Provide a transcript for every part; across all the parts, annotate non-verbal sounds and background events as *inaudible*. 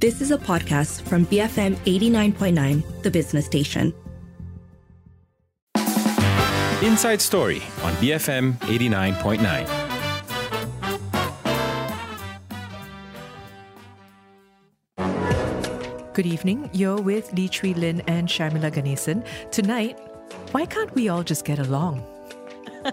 This is a podcast from BFM 89.9, the business station. Inside Story on BFM 89.9. Good evening. You're with Lee Chwi Lynn and Sharmila Ganesan. Tonight, why can't we all just get along?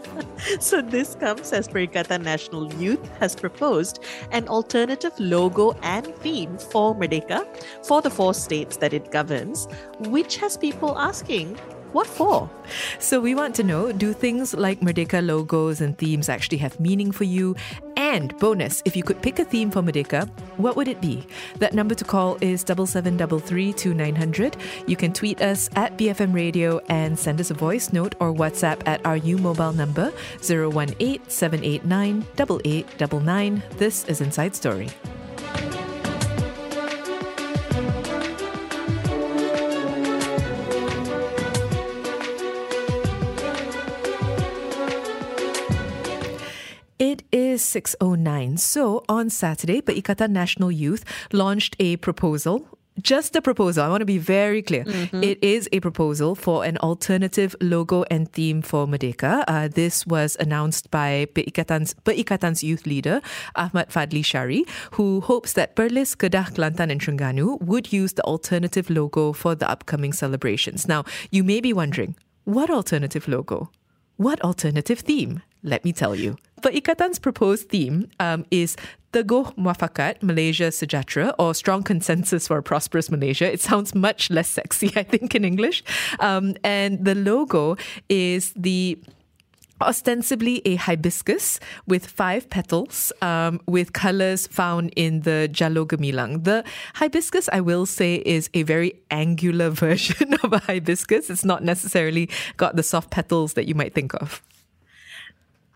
*laughs* so this comes as Perikatan Nasional Youth has proposed an alternative logo and theme for Merdeka for the four states that it governs, which has people asking what for? So we want to know do things like Merdeka logos and themes actually have meaning for you? And bonus, if you could pick a theme for Merdeka, what would it be? That number to call is 7733 You can tweet us at BFM Radio and send us a voice note or WhatsApp at our U mobile number 018 789 8899. This is Inside Story. It is 6.09. So on Saturday, Perikatan Nasional Youth launched a proposal just a proposal. I want to be very clear. Mm-hmm. It is a proposal for an alternative logo and theme for Merdeka. Uh, this was announced by Perikatan's, Perikatan's youth leader, Ahmad Fadhli Shaari, who hopes that Perlis, Kedah, Kelantan, and Terengganu would use the alternative logo for the upcoming celebrations. Now, you may be wondering, what alternative logo? What alternative theme? Let me tell you. Perikatan's proposed theme um, is Teguh Muafakat, Malaysia Sejahtera, or Strong Consensus for a Prosperous Malaysia. It sounds much less sexy, *laughs* I think, in English. Um, and the logo is the ostensibly a hibiscus with five petals um, with colors found in the Jalur Gemilang. The hibiscus, I will say, is a very angular *laughs* version of a hibiscus. It's not necessarily got the soft petals that you might think of.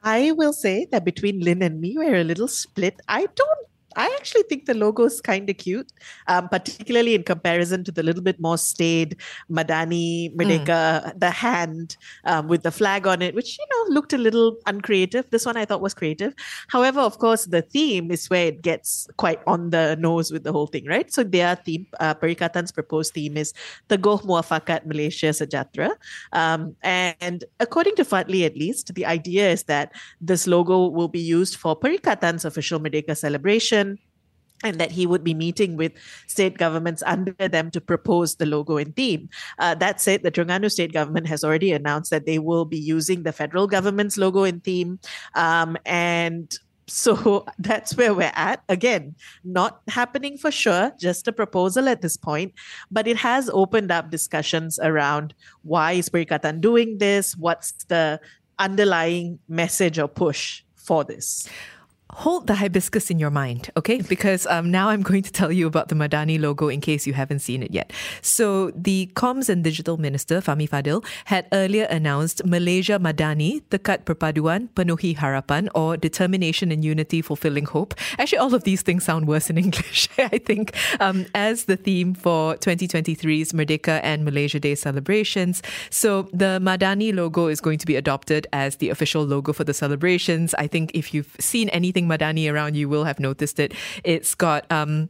I will say that between Lynn and me, we're a little split. I don't I actually think the logo is kind of cute, um, particularly in comparison to the little bit more staid Madani Merdeka, mm. the hand um, with the flag on it, which, you know, looked a little uncreative. This one I thought was creative. However, of course, the theme is where it gets quite on the nose with the whole thing, right? So their theme, uh, Perikatan's proposed theme is the Teguh Muafakat Malaysia Sejahtera. Um, and according to Fadhli, at least, the idea is that this logo will be used for Perikatan's official Merdeka celebration and that he would be meeting with state governments under them to propose the logo and theme. Uh, that said, the Terengganu state government has already announced that they will be using the federal government's logo and theme. Um, and so *laughs* that's where we're at. Again, not happening for sure, just a proposal at this point, but it has opened up discussions around why is Perikatan doing this? What's the underlying message or push for this? Hold the hibiscus in your mind, okay? Because um, now I'm going to tell you about the Madani logo in case you haven't seen it yet. So, the Comms and Digital Minister, Fahmi Fadzil, had earlier announced Malaysia Madani, Tekad Perpaduan, Penuhi Harapan, or Determination and Unity Fulfilling Hope. Actually, all of these things sound worse in *laughs* English, I think, um, as the theme for 2023's Merdeka and Malaysia Day celebrations. So, the Madani logo is going to be adopted as the official logo for the celebrations. I think if you've seen anything Madani around you will have noticed it. It's got um,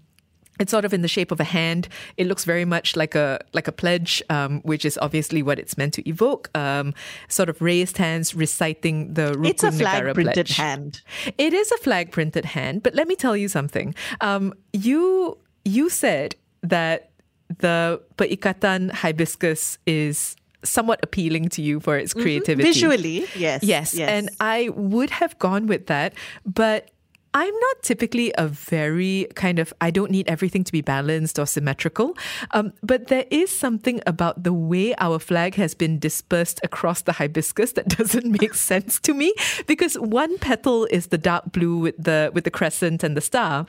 it's sort of in the shape of a hand. It looks very much like a like a pledge, um, which is obviously what it's meant to evoke. Um, sort of raised hands reciting the Rukun It's a flag printed pledge. hand. It is a flag printed hand. But let me tell you something. Um, you you said that the Perikatan hibiscus is somewhat appealing to you for its mm-hmm. creativity. Mm-hmm. Visually, yes, yes. Yes. And I would have gone with that, but I'm not typically a very kind of, I don't need everything to be balanced or symmetrical. Um, but there is something about the way our flag has been dispersed across the hibiscus that *laughs* doesn't make *laughs* sense to me because one petal is the dark blue with the, with the crescent and the star.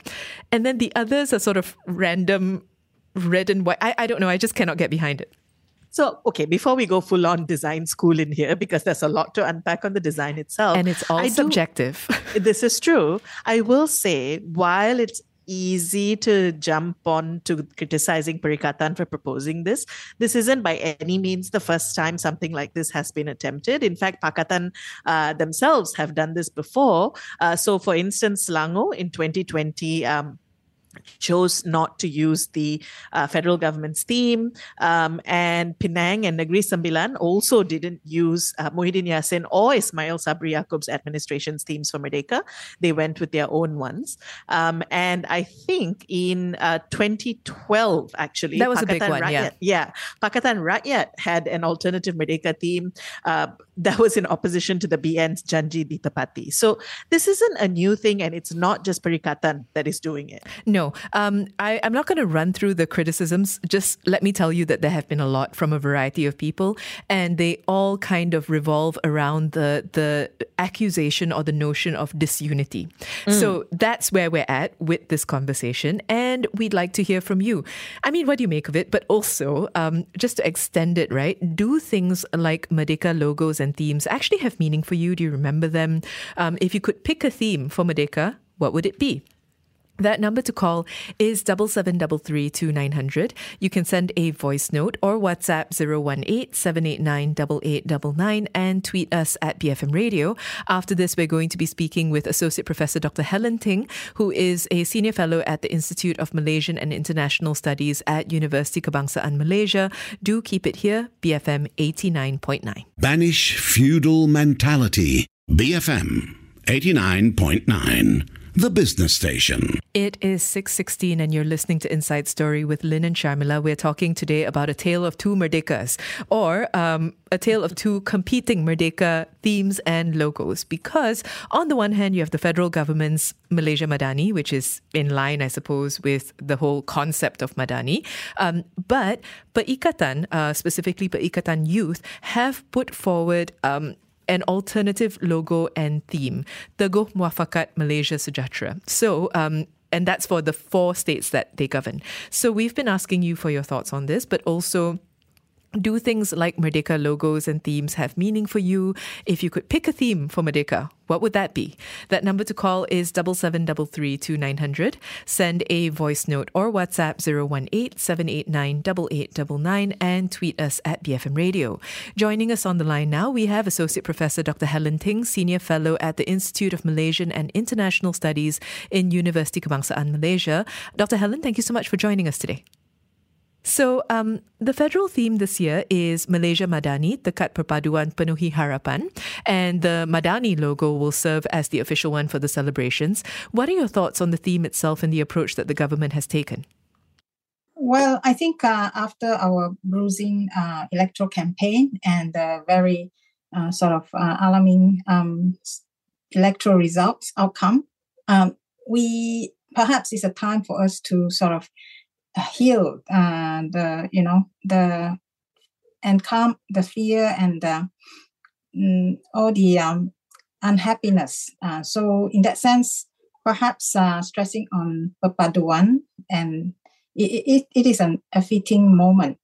And then the others are sort of random red and white. I, I don't know. I just cannot get behind it. So, okay, before we go full on design school in here, because there's a lot to unpack on the design itself. And it's all I subjective. Do, *laughs* *laughs* this is true. I will say, while it's easy to jump on to criticizing Perikatan for proposing this. This isn't by any means the first time something like this has been attempted. In fact, Pakatan uh, themselves have done this before. Uh, so, for instance, Selangor in 2020, um, chose not to use the uh, federal government's theme. Um, and Penang and Negeri Sembilan also didn't use uh, Muhyiddin Yassin or Ismail Sabri Yaakob's administration's themes for Merdeka. They went with their own ones. Um, and I think in uh, 2012, actually, that was Pakatan a big one. Rakyat, yeah. yeah, Pakatan Rakyat had an alternative Merdeka theme uh, that was in opposition to the BN's Janji Ditepati. So this isn't a new thing, and it's not just Perikatan that is doing it. No, um, I, I'm not going to run through the criticisms. Just let me tell you that there have been a lot from a variety of people, and they all kind of revolve around the the accusation or the notion of disunity. Mm. So that's where we're at with this conversation, and we'd like to hear from you. I mean, what do you make of it? But also, um, just to extend it, right? Do things like Merdeka logos and themes actually have meaning for you? Do you remember them? Um, if you could pick a theme for Merdeka, what would it be? That number to call is double seven double three two nine hundred. You can send a voice note or WhatsApp 018-789-8899 and tweet us at BFM Radio. After this, we're going to be speaking with Associate Professor Dr. Helen Ting, who is a senior fellow at the Institute of Malaysian and International Studies at University Kebangsaan Malaysia. Do keep it here, BFM 89.9. Banish feudal mentality. BFM 89.9 the business station. It is 6:16 and you're listening to Inside Story with Lynn and Sharmila. We're talking today about a tale of two Merdekas or um, a tale of two competing Merdeka themes and logos because on the one hand you have the federal government's Malaysia Madani which is in line I suppose with the whole concept of Madani. Um, but Perikatan, uh, specifically Perikatan Youth have put forward um, an alternative logo and theme, Teguh Muafakat Malaysia Sejahtera. So, um, and that's for the four states that they govern. So we've been asking you for your thoughts on this, but also do things like Merdeka logos and themes have meaning for you? If you could pick a theme for Merdeka, what would that be? That number to call is double seven double three two nine hundred. Send a voice note or WhatsApp 018-789-8899 and tweet us at BFM Radio. Joining us on the line now, we have Associate Professor Dr. Helen Ting, Senior Fellow at the Institute of Malaysian and International Studies in University Kebangsaan, Malaysia. Dr. Helen, thank you so much for joining us today. So, um, the federal theme this year is Malaysia Madani, Tekad Perpaduan Penuhi Harapan, and the Madani logo will serve as the official one for the celebrations. What are your thoughts on the theme itself and the approach that the government has taken? Well, I think uh, after our bruising uh, electoral campaign and the very uh, sort of uh, alarming um, electoral results outcome, um, we perhaps it's a time for us to sort of heal uh, the you know the and calm the fear and uh, all the um, unhappiness. Uh, so in that sense, perhaps uh, stressing on Perpaduan and it, it, it is an, a fitting moment.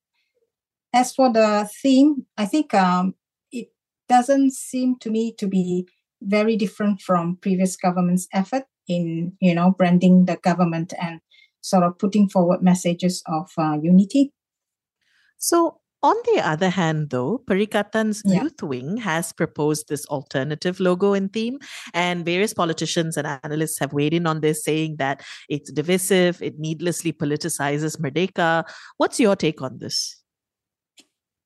As for the theme, I think um, it doesn't seem to me to be very different from previous government's effort in you know branding the government and sort of putting forward messages of uh, unity. So, on the other hand, though, Perikatan's yeah. youth wing has proposed this alternative logo and theme, and various politicians and analysts have weighed in on this, saying that it's divisive, it needlessly politicizes Merdeka. What's your take on this?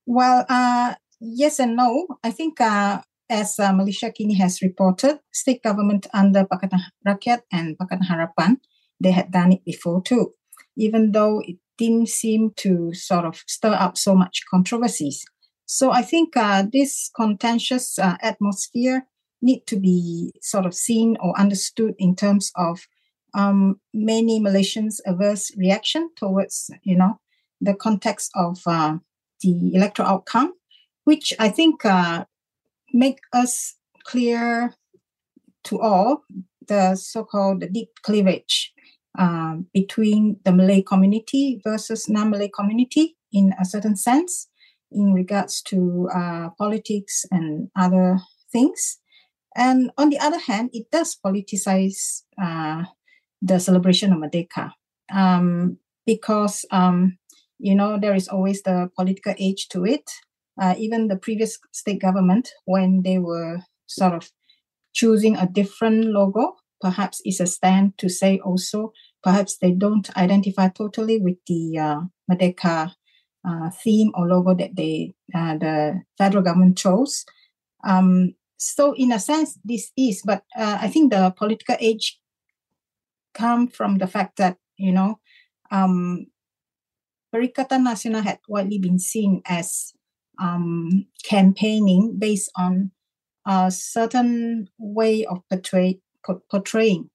Well, uh, yes and no. I think uh, as uh, Malaysiakini has reported, state government under Pakatan Rakyat and Pakatan Harapan they had done it before too, even though it didn't seem to sort of stir up so much controversies. So I think uh, this contentious uh, atmosphere need to be sort of seen or understood in terms of um, many Malaysians' averse reaction towards, you know, the context of uh, the electoral outcome, which I think uh, make us clear to all the so-called deep cleavage um, between the Malay community versus non-Malay community in a certain sense in regards to uh, politics and other things. And on the other hand, it does politicize uh, the celebration of Merdeka um, because, um, you know, there is always the political age to it. Uh, even the previous state government, when they were sort of choosing a different logo, perhaps it's a stand to say also perhaps they don't identify totally with the uh, Merdeka uh, theme or logo that they uh, the federal government chose. Um, so in a sense, this is, but uh, I think the political age come from the fact that you know um, Perikatan Nasional had widely been seen as um, campaigning based on a certain way of portray, portraying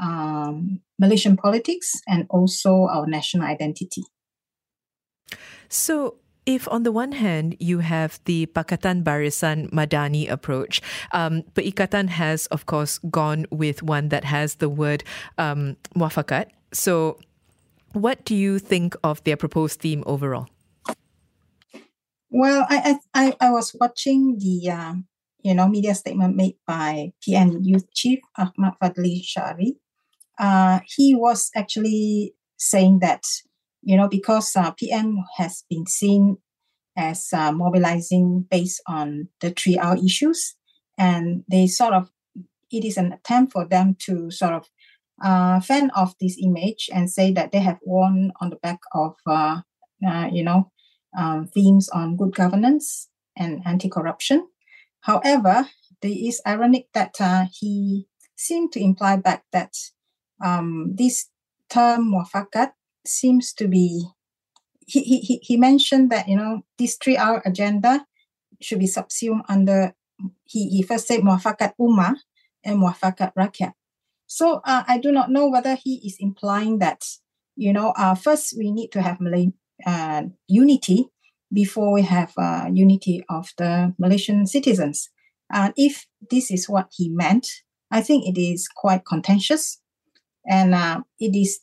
um, Malaysian politics and also our national identity. So, if on the one hand you have the Pakatan Barisan Madani approach, um, Perikatan has, of course, gone with one that has the word um, muafakat. So, what do you think of their proposed theme overall? Well, I I, I was watching the uh, you know media statement made by PN Youth Chief Ahmad Fadhli Shaari. Uh, he was actually saying that you know because uh, PN has been seen as uh, mobilizing based on the three R issues, and they sort of it is an attempt for them to sort of uh, fan off this image and say that they have won on the back of uh, uh, you know um, themes on good governance and anti-corruption. However, it is ironic that uh, he seemed to imply back that um, this term muafakat seems to be he, he, he mentioned that you know this three R agenda should be subsumed under he, he first said muafakat umma and muafakat rakyat. So uh, I do not know whether he is implying that you know uh, first we need to have Malay uh, unity before we have uh, unity of the Malaysian citizens. And if this is what he meant, I think it is quite contentious, and uh, it is,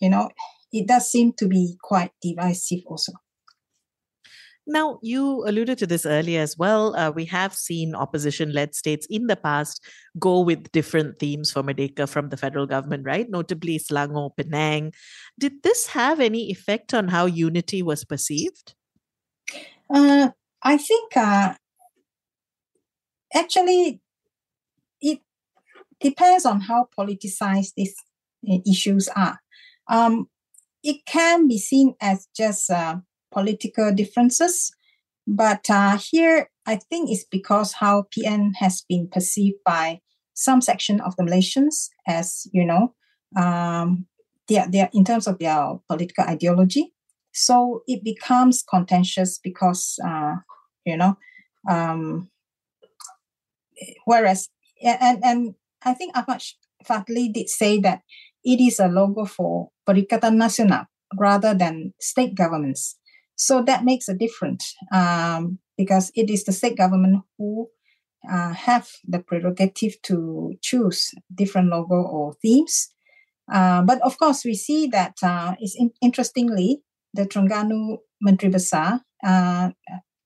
you know, it does seem to be quite divisive also. Now, you alluded to this earlier as well. Uh, we have seen opposition led states in the past go with different themes for Merdeka from the federal government, right? Notably, Selangor, Penang. Did this have any effect on how unity was perceived? Uh, I think uh, actually it depends on how politicized these uh, issues are. Um, it can be seen as just uh, political differences. But uh, here, I think it's because how PN has been perceived by some section of the Malaysians as, you know, um, they are, in terms of their political ideology. So it becomes contentious because, uh, you know, um, whereas, and, and I think Ahmad Fadhli did say that it is a logo for Perikatan Nasional rather than state governments. So that makes a difference um, because it is the state government who uh, have the prerogative to choose different logo or themes. Uh, but of course, we see that uh, is in- interestingly the Terengganu Menteri Besar uh,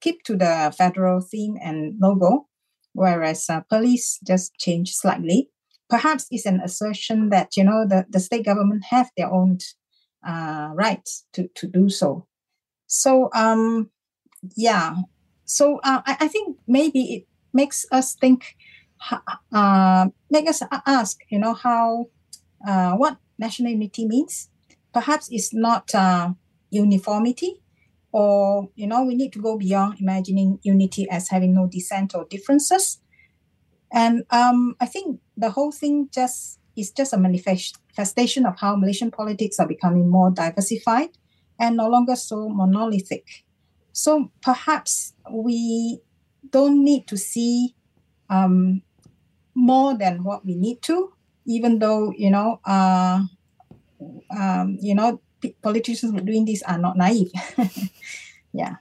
keep to the federal theme and logo, whereas uh, Perlis just change slightly. Perhaps it's an assertion that you know the, the state government have their own uh, rights to, to do so. So um, yeah, so uh, I, I think maybe it makes us think, uh, make us ask, you know, how uh, what national unity means. Perhaps it's not uh, uniformity, or you know, we need to go beyond imagining unity as having no dissent or differences. And um, I think the whole thing just is just a manifestation of how Malaysian politics are becoming more diversified and no longer so monolithic. So perhaps we don't need to see um, more than what we need to, even though you know, uh, um, you know, politicians doing this are not naive. *laughs* yeah.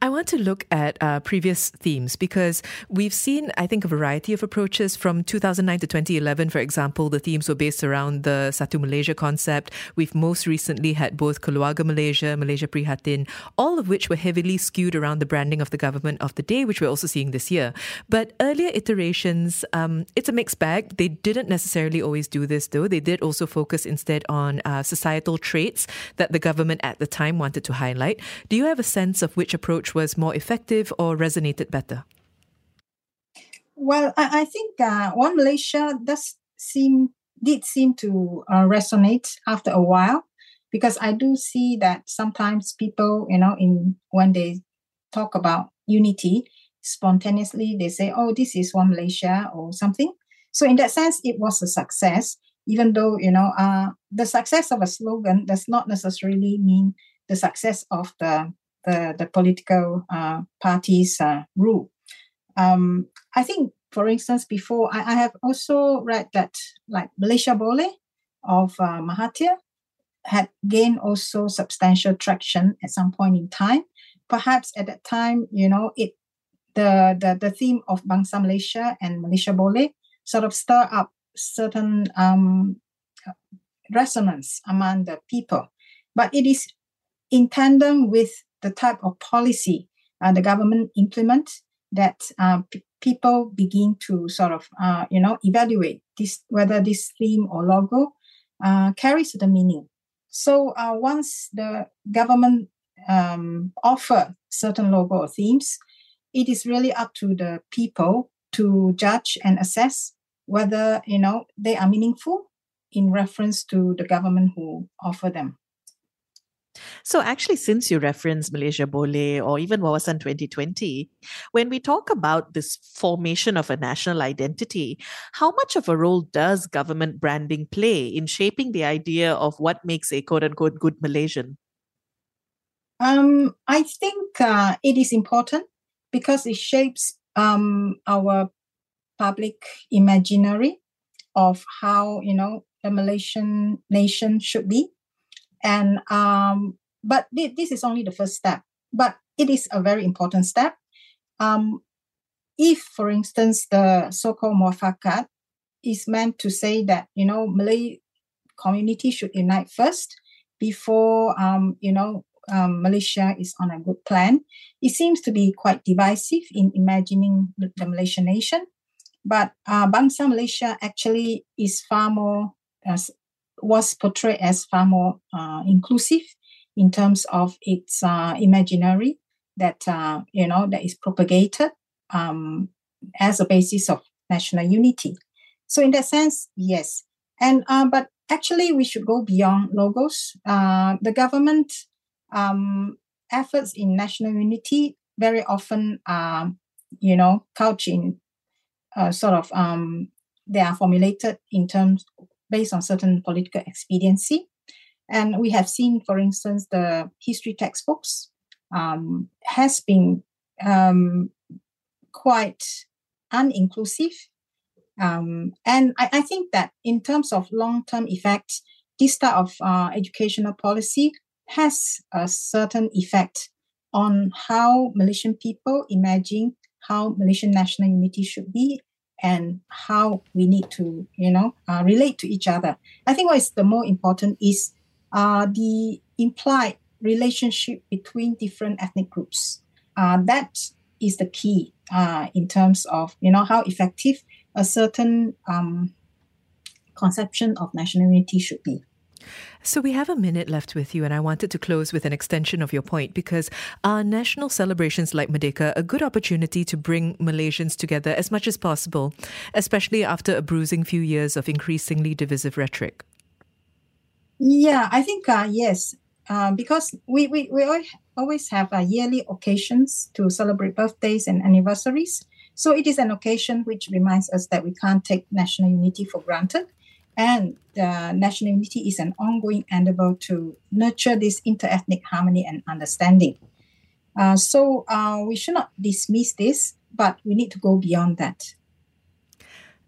I want to look at uh, previous themes because we've seen, I think, a variety of approaches from 2009 to 2011. For example, the themes were based around the Satu Malaysia concept. We've most recently had both Keluarga Malaysia, Malaysia Prihatin, all of which were heavily skewed around the branding of the government of the day, which we're also seeing this year. But earlier iterations, um, it's a mixed bag. They didn't necessarily always do this, though. They did also focus instead on uh, societal traits that the government at the time wanted to highlight. Do you have a sense of which approach was more effective or resonated better? Well, I, I think uh, One Malaysia does seem did seem to uh, resonate after a while because I do see that sometimes people, you know, in when they talk about unity, spontaneously they say, "Oh, this is one Malaysia" or something. So in that sense, it was a success. Even though you know, uh, the success of a slogan does not necessarily mean the success of the the, the political uh, party's uh, rule. Um, I think, for instance, before I, I, have also read that like Malaysia Boleh of uh, Mahathir had gained also substantial traction at some point in time. Perhaps at that time, you know, it the the, the theme of Bangsa Malaysia and Malaysia Boleh sort of stir up certain um, resonance among the people. But it is in tandem with the type of policy uh, the government implement that uh, p- people begin to sort of uh, you know evaluate this whether this theme or logo uh, carries the meaning. So uh, once the government um, offer certain logo or themes it is really up to the people to judge and assess whether you know they are meaningful in reference to the government who offer them so, actually, since you reference Malaysia Boleh or even Wawasan 2020, when we talk about this formation of a national identity, how much of a role does government branding play in shaping the idea of what makes a quote unquote good Malaysian? Um, I think uh, it is important because it shapes um, our public imaginary of how you know the Malaysian nation should be and um, but th- this is only the first step but it is a very important step. Um, if for instance the so-called muafakat is meant to say that you know malay community should unite first before um, you know um, malaysia is on a good plan. It seems to be quite divisive in imagining the malaysian nation but uh, bangsa malaysia actually is far more uh, was portrayed as far more uh, inclusive in terms of its uh, imaginary that uh, you know that is propagated um, as a basis of national unity. So in that sense, yes, and uh, but actually we should go beyond logos. Uh, the government um, efforts in national unity very often are you know couched in uh, sort of um, they are formulated in terms based on certain political expediency. And we have seen, for instance, the history textbooks um, has been um, quite uninclusive. Um, and I, I, think that in terms of long-term effect, this type of uh, educational policy has a certain effect on how Malaysian people imagine how Malaysian national unity should be and how we need to, you know, uh, relate to each other. I think what is the more important is uh, the implied relationship between different ethnic groups. Uh, that is the key uh, in terms of, you know, how effective a certain um, conception of national unity should be. So we have a minute left with you, and I wanted to close with an extension of your point because are national celebrations like Merdeka a good opportunity to bring Malaysians together as much as possible, especially after a bruising few years of increasingly divisive rhetoric? Yeah, I think uh, yes, uh, because we, we, we always have uh, yearly occasions to celebrate birthdays and anniversaries. So it is an occasion which reminds us that we can't take national unity for granted and uh, national unity is an ongoing endeavor to nurture this interethnic harmony and understanding. Uh, so uh, we should not dismiss this, but we need to go beyond that.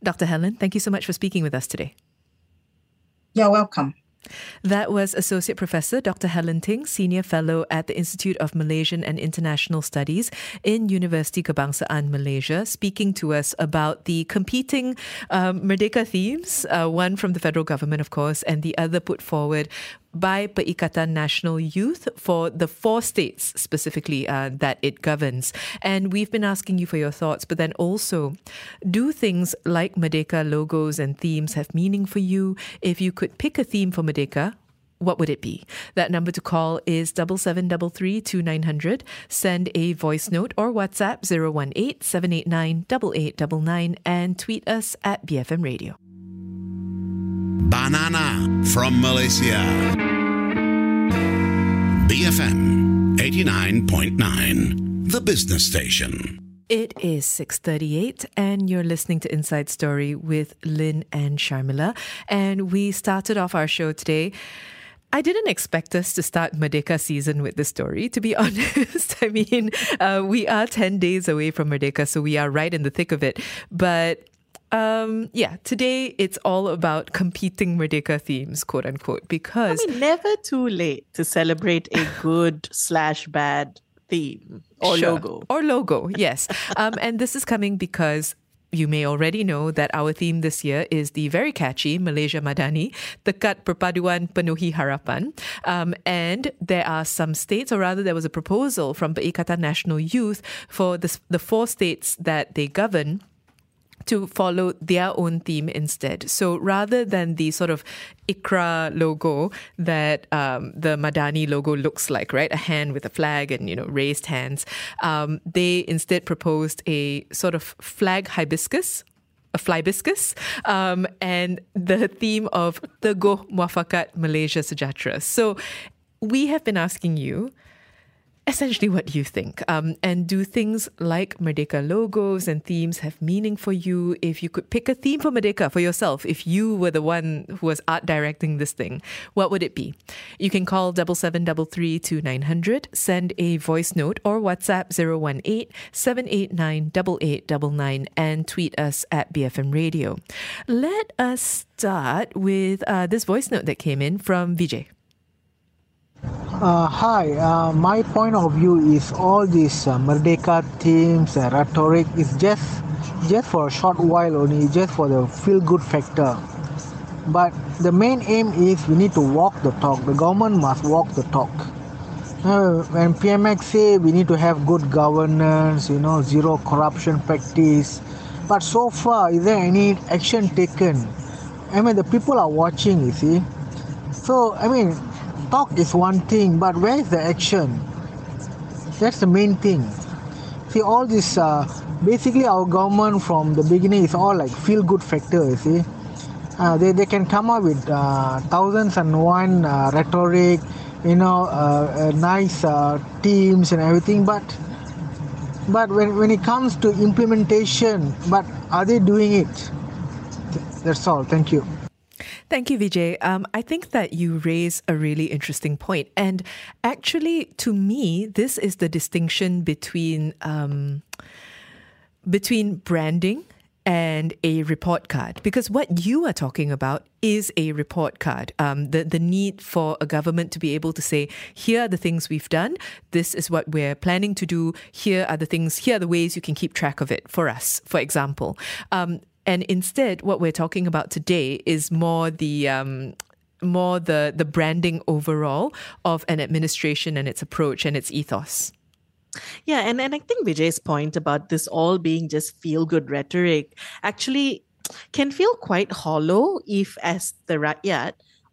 Dr. Helen, thank you so much for speaking with us today. You're welcome. That was Associate Professor Dr. Helen Ting, Senior Fellow at the Institute of Malaysian and International Studies in University Kebangsaan Malaysia, speaking to us about the competing um, Merdeka themes, uh, one from the federal government, of course, and the other put forward by Perikatan Nasional Youth for the four states specifically uh, that it governs. And we've been asking you for your thoughts, but then also, do things like Merdeka logos and themes have meaning for you? If you could pick a theme for Merdeka, what would it be? That number to call is double seven double three two nine hundred. Send a voice note or WhatsApp 018 789 8899 and tweet us at BFM Radio. Banana from Malaysia. BFM 89.9, the business station. It is 6:38 and you're listening to Inside Story with Lynn and Sharmila and we started off our show today I didn't expect us to start Merdeka season with this story, to be *laughs* honest. I mean, uh, we are 10 days away from Merdeka, so we are right in the thick of it. But um, yeah, today it's all about competing Merdeka themes, quote unquote, because. I mean, never too late to celebrate a *laughs* good slash bad theme or Sure. logo. Or logo, yes. um, and this is coming because you may already know that our theme this year is the very catchy Malaysia Madani, Tekad Perpaduan Penuhi Harapan. Um, and there are some states, or rather, there was a proposal from Perikatan Nasional Youth for the, the four states that they govern to follow their own theme instead. So rather than the sort of Ikrar logo that um, the Madani logo looks like, right, a hand with a flag and you know raised hands, um, they instead proposed a sort of flag hibiscus. A flybiscus, um, and the theme of the Teguh Muafakat Malaysia Sejahtera. So, we have been asking you, essentially what you think. Um, and do things like Merdeka logos and themes have meaning for you? If you could pick a theme for Merdeka for yourself, if you were the one who was art directing this thing, what would it be? You can call double seven double three two nine hundred, send a voice note or WhatsApp 018 789 8899 and tweet us at BFM Radio. Let us start with uh, this voice note that came in from Vijay. Uh, hi, uh, my point of view is all these uh, Merdeka themes and rhetoric is just just for a short while only, just for the feel good factor. But the main aim is we need to walk the talk. The government must walk the talk. Uh, when PMX say we need to have good governance, you know, zero corruption practice, but so far, is there any action taken? I mean, the people are watching, you see. So, I mean, talk is one thing, but where is the action? That's the main thing. See, all this, uh, basically, our government from the beginning is all like feel good factor, you see. Uh, they, they can come up with uh, thousands and one uh, rhetoric, you know, uh, uh, nice teams and everything, but but when, when it comes to implementation, but are they doing it? That's all. Thank you. Thank you, Vijay. Um, I think that you raise a really interesting point. And actually, to me, this is the distinction between um, between branding and a report card. Because what you are talking about is a report card. Um, the, the need for a government to be able to say here are the things we've done. This is what we're planning to do. Here are the things here are the ways you can keep track of it for us for example. Um, and instead what we're talking about today is more the um, more the the branding overall of an administration and its approach and its ethos. Yeah, and, and I think Vijay's point about this all being just feel good rhetoric actually can feel quite hollow if, as the rat Rakyat,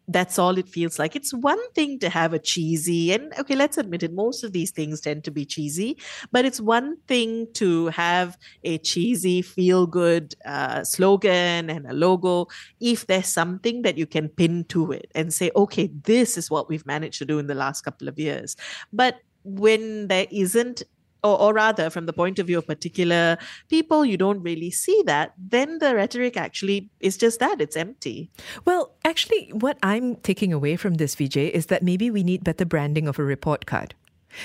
that's all it feels like. It's one thing to have a cheesy, and okay, let's admit it, most of these things tend to be cheesy, but it's one thing to have a cheesy, feel good uh, slogan and a logo if there's something that you can pin to it and say, okay, this is what we've managed to do in the last couple of years. But when there isn't or, or rather from the point of view of particular people you don't really see that then the rhetoric actually is just that it's empty Well, actually, what I'm taking away from this, Vijay, is that maybe we need better branding of a report card.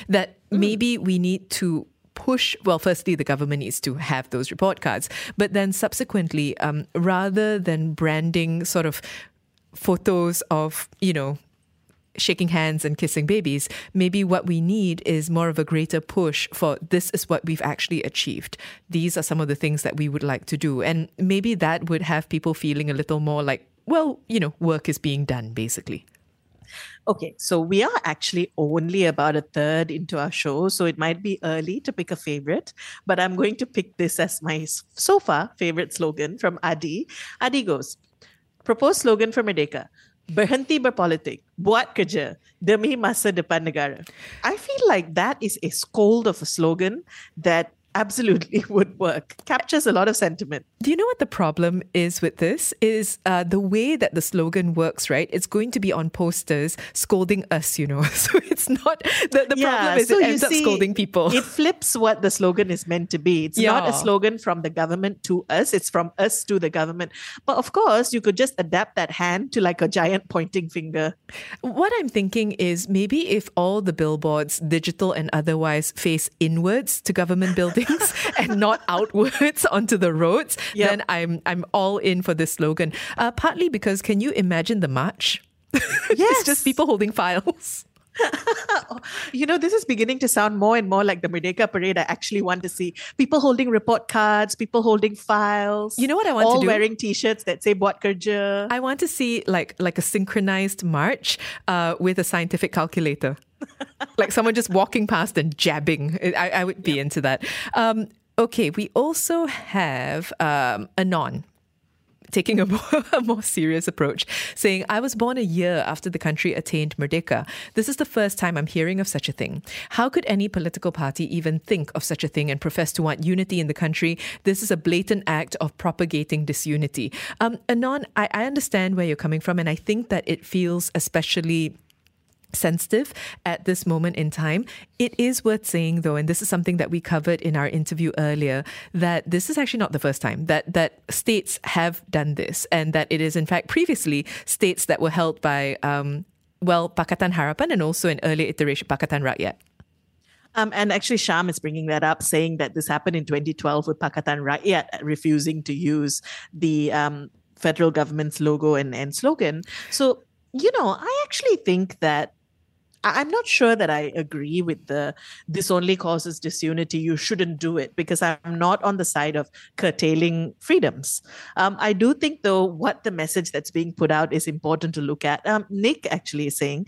That maybe we need to push, well, firstly, the government needs to have those report cards, but then subsequently, um, rather than branding sort of photos of, you know, shaking hands and kissing babies. Maybe what we need is more of a greater push for this is what we've actually achieved. These are some of the things that we would like to do. And maybe that would have people feeling a little more like, well, you know, work is being done, basically. Okay, so we are actually only about a third into our show, so it might be early to pick a favorite, but I'm going to pick this as my so far favorite slogan from Adi. Adi goes, proposed slogan for Merdeka, berhenti berpolitik, buat kerja demi masa depan negara. I feel like that is a scold of a slogan that absolutely *laughs* would work. Captures a lot of sentiment. Do you know what the problem is with this? Is uh, the way that the slogan works, right? It's going to be on posters scolding us, you know. *laughs* So it's not the, the Yeah, problem is so it ends up scolding people. It flips what the slogan is meant to be. It's not a slogan from the government to us, it's from us to the government. But of course, you could just adapt that hand to like a giant pointing finger. What I'm thinking is maybe if all the billboards, digital and otherwise, face inwards to government *laughs* buildings *laughs* and not outwards *laughs* onto the roads, Yep. then I'm I'm all in for this slogan. Uh, partly because can you imagine the march? *laughs* it's Yes. just people holding files. You know, this is beginning to sound more and more like the Merdeka parade I actually want to see. People holding report cards, people holding files. You know what I want to do? all wearing t-shirts that say Buat Kerja. I want to see like like a synchronized march uh, with a scientific calculator, *laughs* like someone just walking past and jabbing. I, I would be into that. Um, okay, we also have um, Anon taking a *laughs* more, a more serious approach, saying, I was born a year after the country attained Merdeka. This is the first time I'm hearing of such a thing. How could any political party even think of such a thing and profess to want unity in the country? This is a blatant act of propagating disunity. Um, Anon, I, I understand where you're coming from, and I think that it feels especially sensitive at this moment in time. It is worth saying though, and this is something that we covered in our interview earlier, that this is actually not the first time that that states have done this, and that it is in fact previously states that were held by um, well Pakatan Harapan and also an earlier iteration Pakatan Rakyat. Um, and actually, Sham is bringing that up, saying that this happened in 2012 with Pakatan Rakyat refusing to use the um, federal government's logo and, and slogan. So, you know, I actually think that I'm not sure that I agree with the this only causes disunity. You shouldn't do it because I'm not on the side of curtailing freedoms. Um, I do think, though, what the message that's being put out is important to look at. Um, Nick actually is saying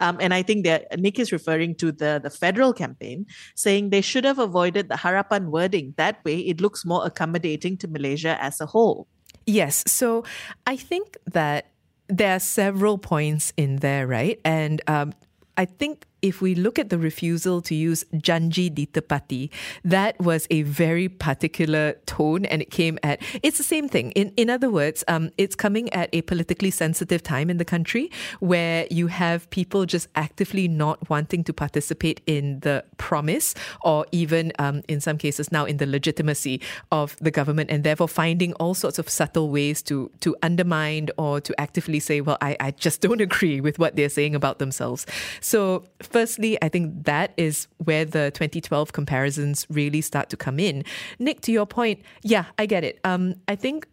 um, and I think that Nick is referring to the, the federal campaign, saying they should have avoided the Harapan wording. That way, it looks more accommodating to Malaysia as a whole. Yes. So I think that there are several points in there, right? And um, I think if we look at the refusal to use janji ditepati, that was a very particular tone and it came at, it's the same thing. In, in other words, um, it's coming at a politically sensitive time in the country where you have people just actively not wanting to participate in the promise or even um, in some cases now in the legitimacy of the government and therefore finding all sorts of subtle ways to, to undermine or to actively say, well, I, I just don't *laughs* agree with what they're saying about themselves. So firstly, I think that is where the 2012 comparisons really start to come in. Nick, to your point, yeah, I get it. Um, I think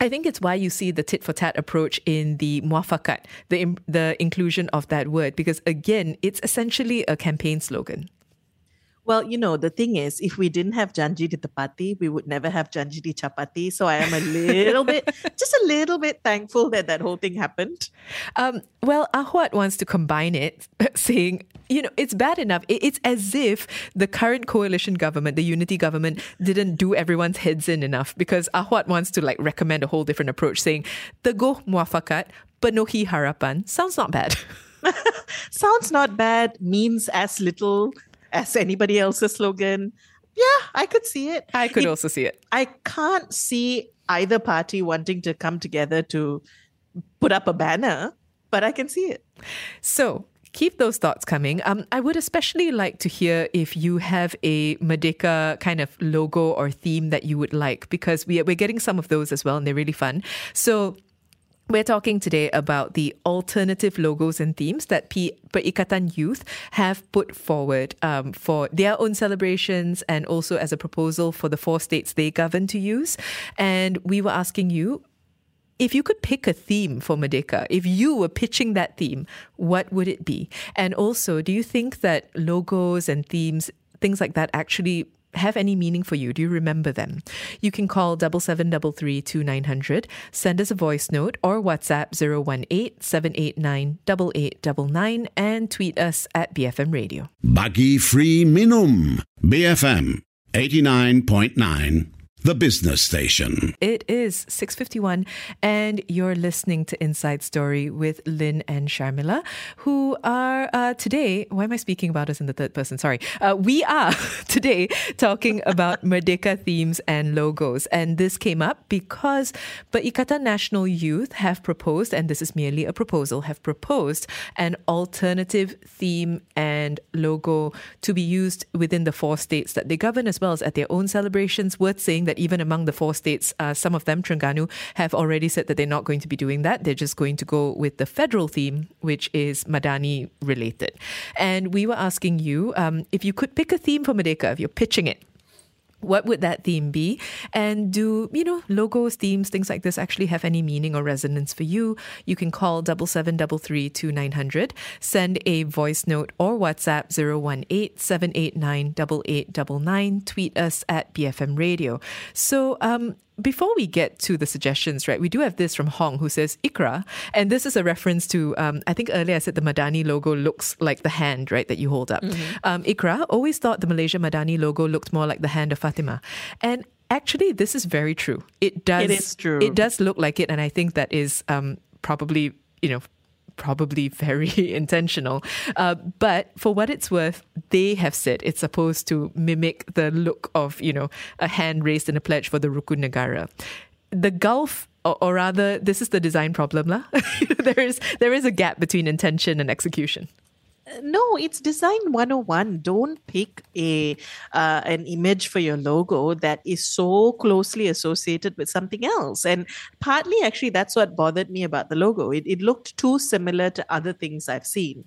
I think it's why you see the tit for tat approach in the muafakat, the the inclusion of that word, because again, it's essentially a campaign slogan. Well, you know, the thing is, if we didn't have Janji di Tepati, we would never have Janji di Chapati. So I am a little bit, *laughs* just a little bit thankful that that whole thing happened. Um, well, Ahwat wants to combine it, *laughs* saying, you know, it's bad enough. It's as if the current coalition government, the unity government, didn't do everyone's heads in enough because Ahwat wants to like recommend a whole different approach, saying, the Teguh muafakat, penuhi harapan. Sounds not bad. *laughs* Sounds not bad, means as little as anybody else's slogan. Yeah, I could see it. I could It- also see it. I can't see either party wanting to come together to put up a banner, but I can see it. So keep those thoughts coming. Um, I would especially like to hear if you have a Merdeka kind of logo or theme that you would like, because we, we're getting some of those as well, and they're really fun. So we're talking today about the alternative logos and themes that P- Perikatan Youth have put forward um, for their own celebrations and also as a proposal for the four states they govern to use. And we were asking you, if you could pick a theme for Merdeka, if you were pitching that theme, what would it be? And also, do you think that logos and themes, things like that, actually have any meaning for you? Do you remember them? You can call 7733 send us a voice note or WhatsApp 018 789 8899 and tweet us at BFM Radio. Bagi free minum. BFM 89.9. the business station. It is 6:51 and you're listening to Inside Story with Lynn and Sharmila who are uh, today why am I speaking about us in the third person? Sorry. Uh, we are *laughs* today talking about *laughs* Merdeka themes and logos. And this came up because Ikatan National Youth have proposed and this is merely a proposal have proposed an alternative theme and logo to be used within the four states that they govern as well as at their own celebrations worth saying that that even among the four states, uh, some of them, Terengganu, have already said that they're not going to be doing that. They're just going to go with the federal theme, which is Madani related. And we were asking you um, if you could pick a theme for Merdeka, if you're pitching it, what would that theme be? And do, you know, logos, themes, things like this actually have any meaning or resonance for you? You can call double seven double three two nine hundred, send a voice note or WhatsApp 018 789 8899, tweet us at BFM Radio. So um, before we get to the suggestions, right, we do have this from Hong who says Ikra, and this is a reference to, um, I think earlier I said the Madani logo looks like the hand, right, that you hold up. Mm-hmm. Um, Ikra always thought the Malaysia Madani logo looked more like the hand of Fatima. And actually, this is very true. It does. It is true. It does look like it, and I think that is um, probably, you know, probably very *laughs* intentional. Uh, but for what it's worth, they have said it's supposed to mimic the look of, you know, a hand raised in a pledge for the Rukun Negara. The gulf or, or rather, this is the design problem, lah. *laughs* there is there is a gap between intention and execution no, it's design 101. Don't pick a uh, an image for your logo that is so closely associated with something else. And partly, actually, that's what bothered me about the logo. It, it looked too similar to other things I've seen.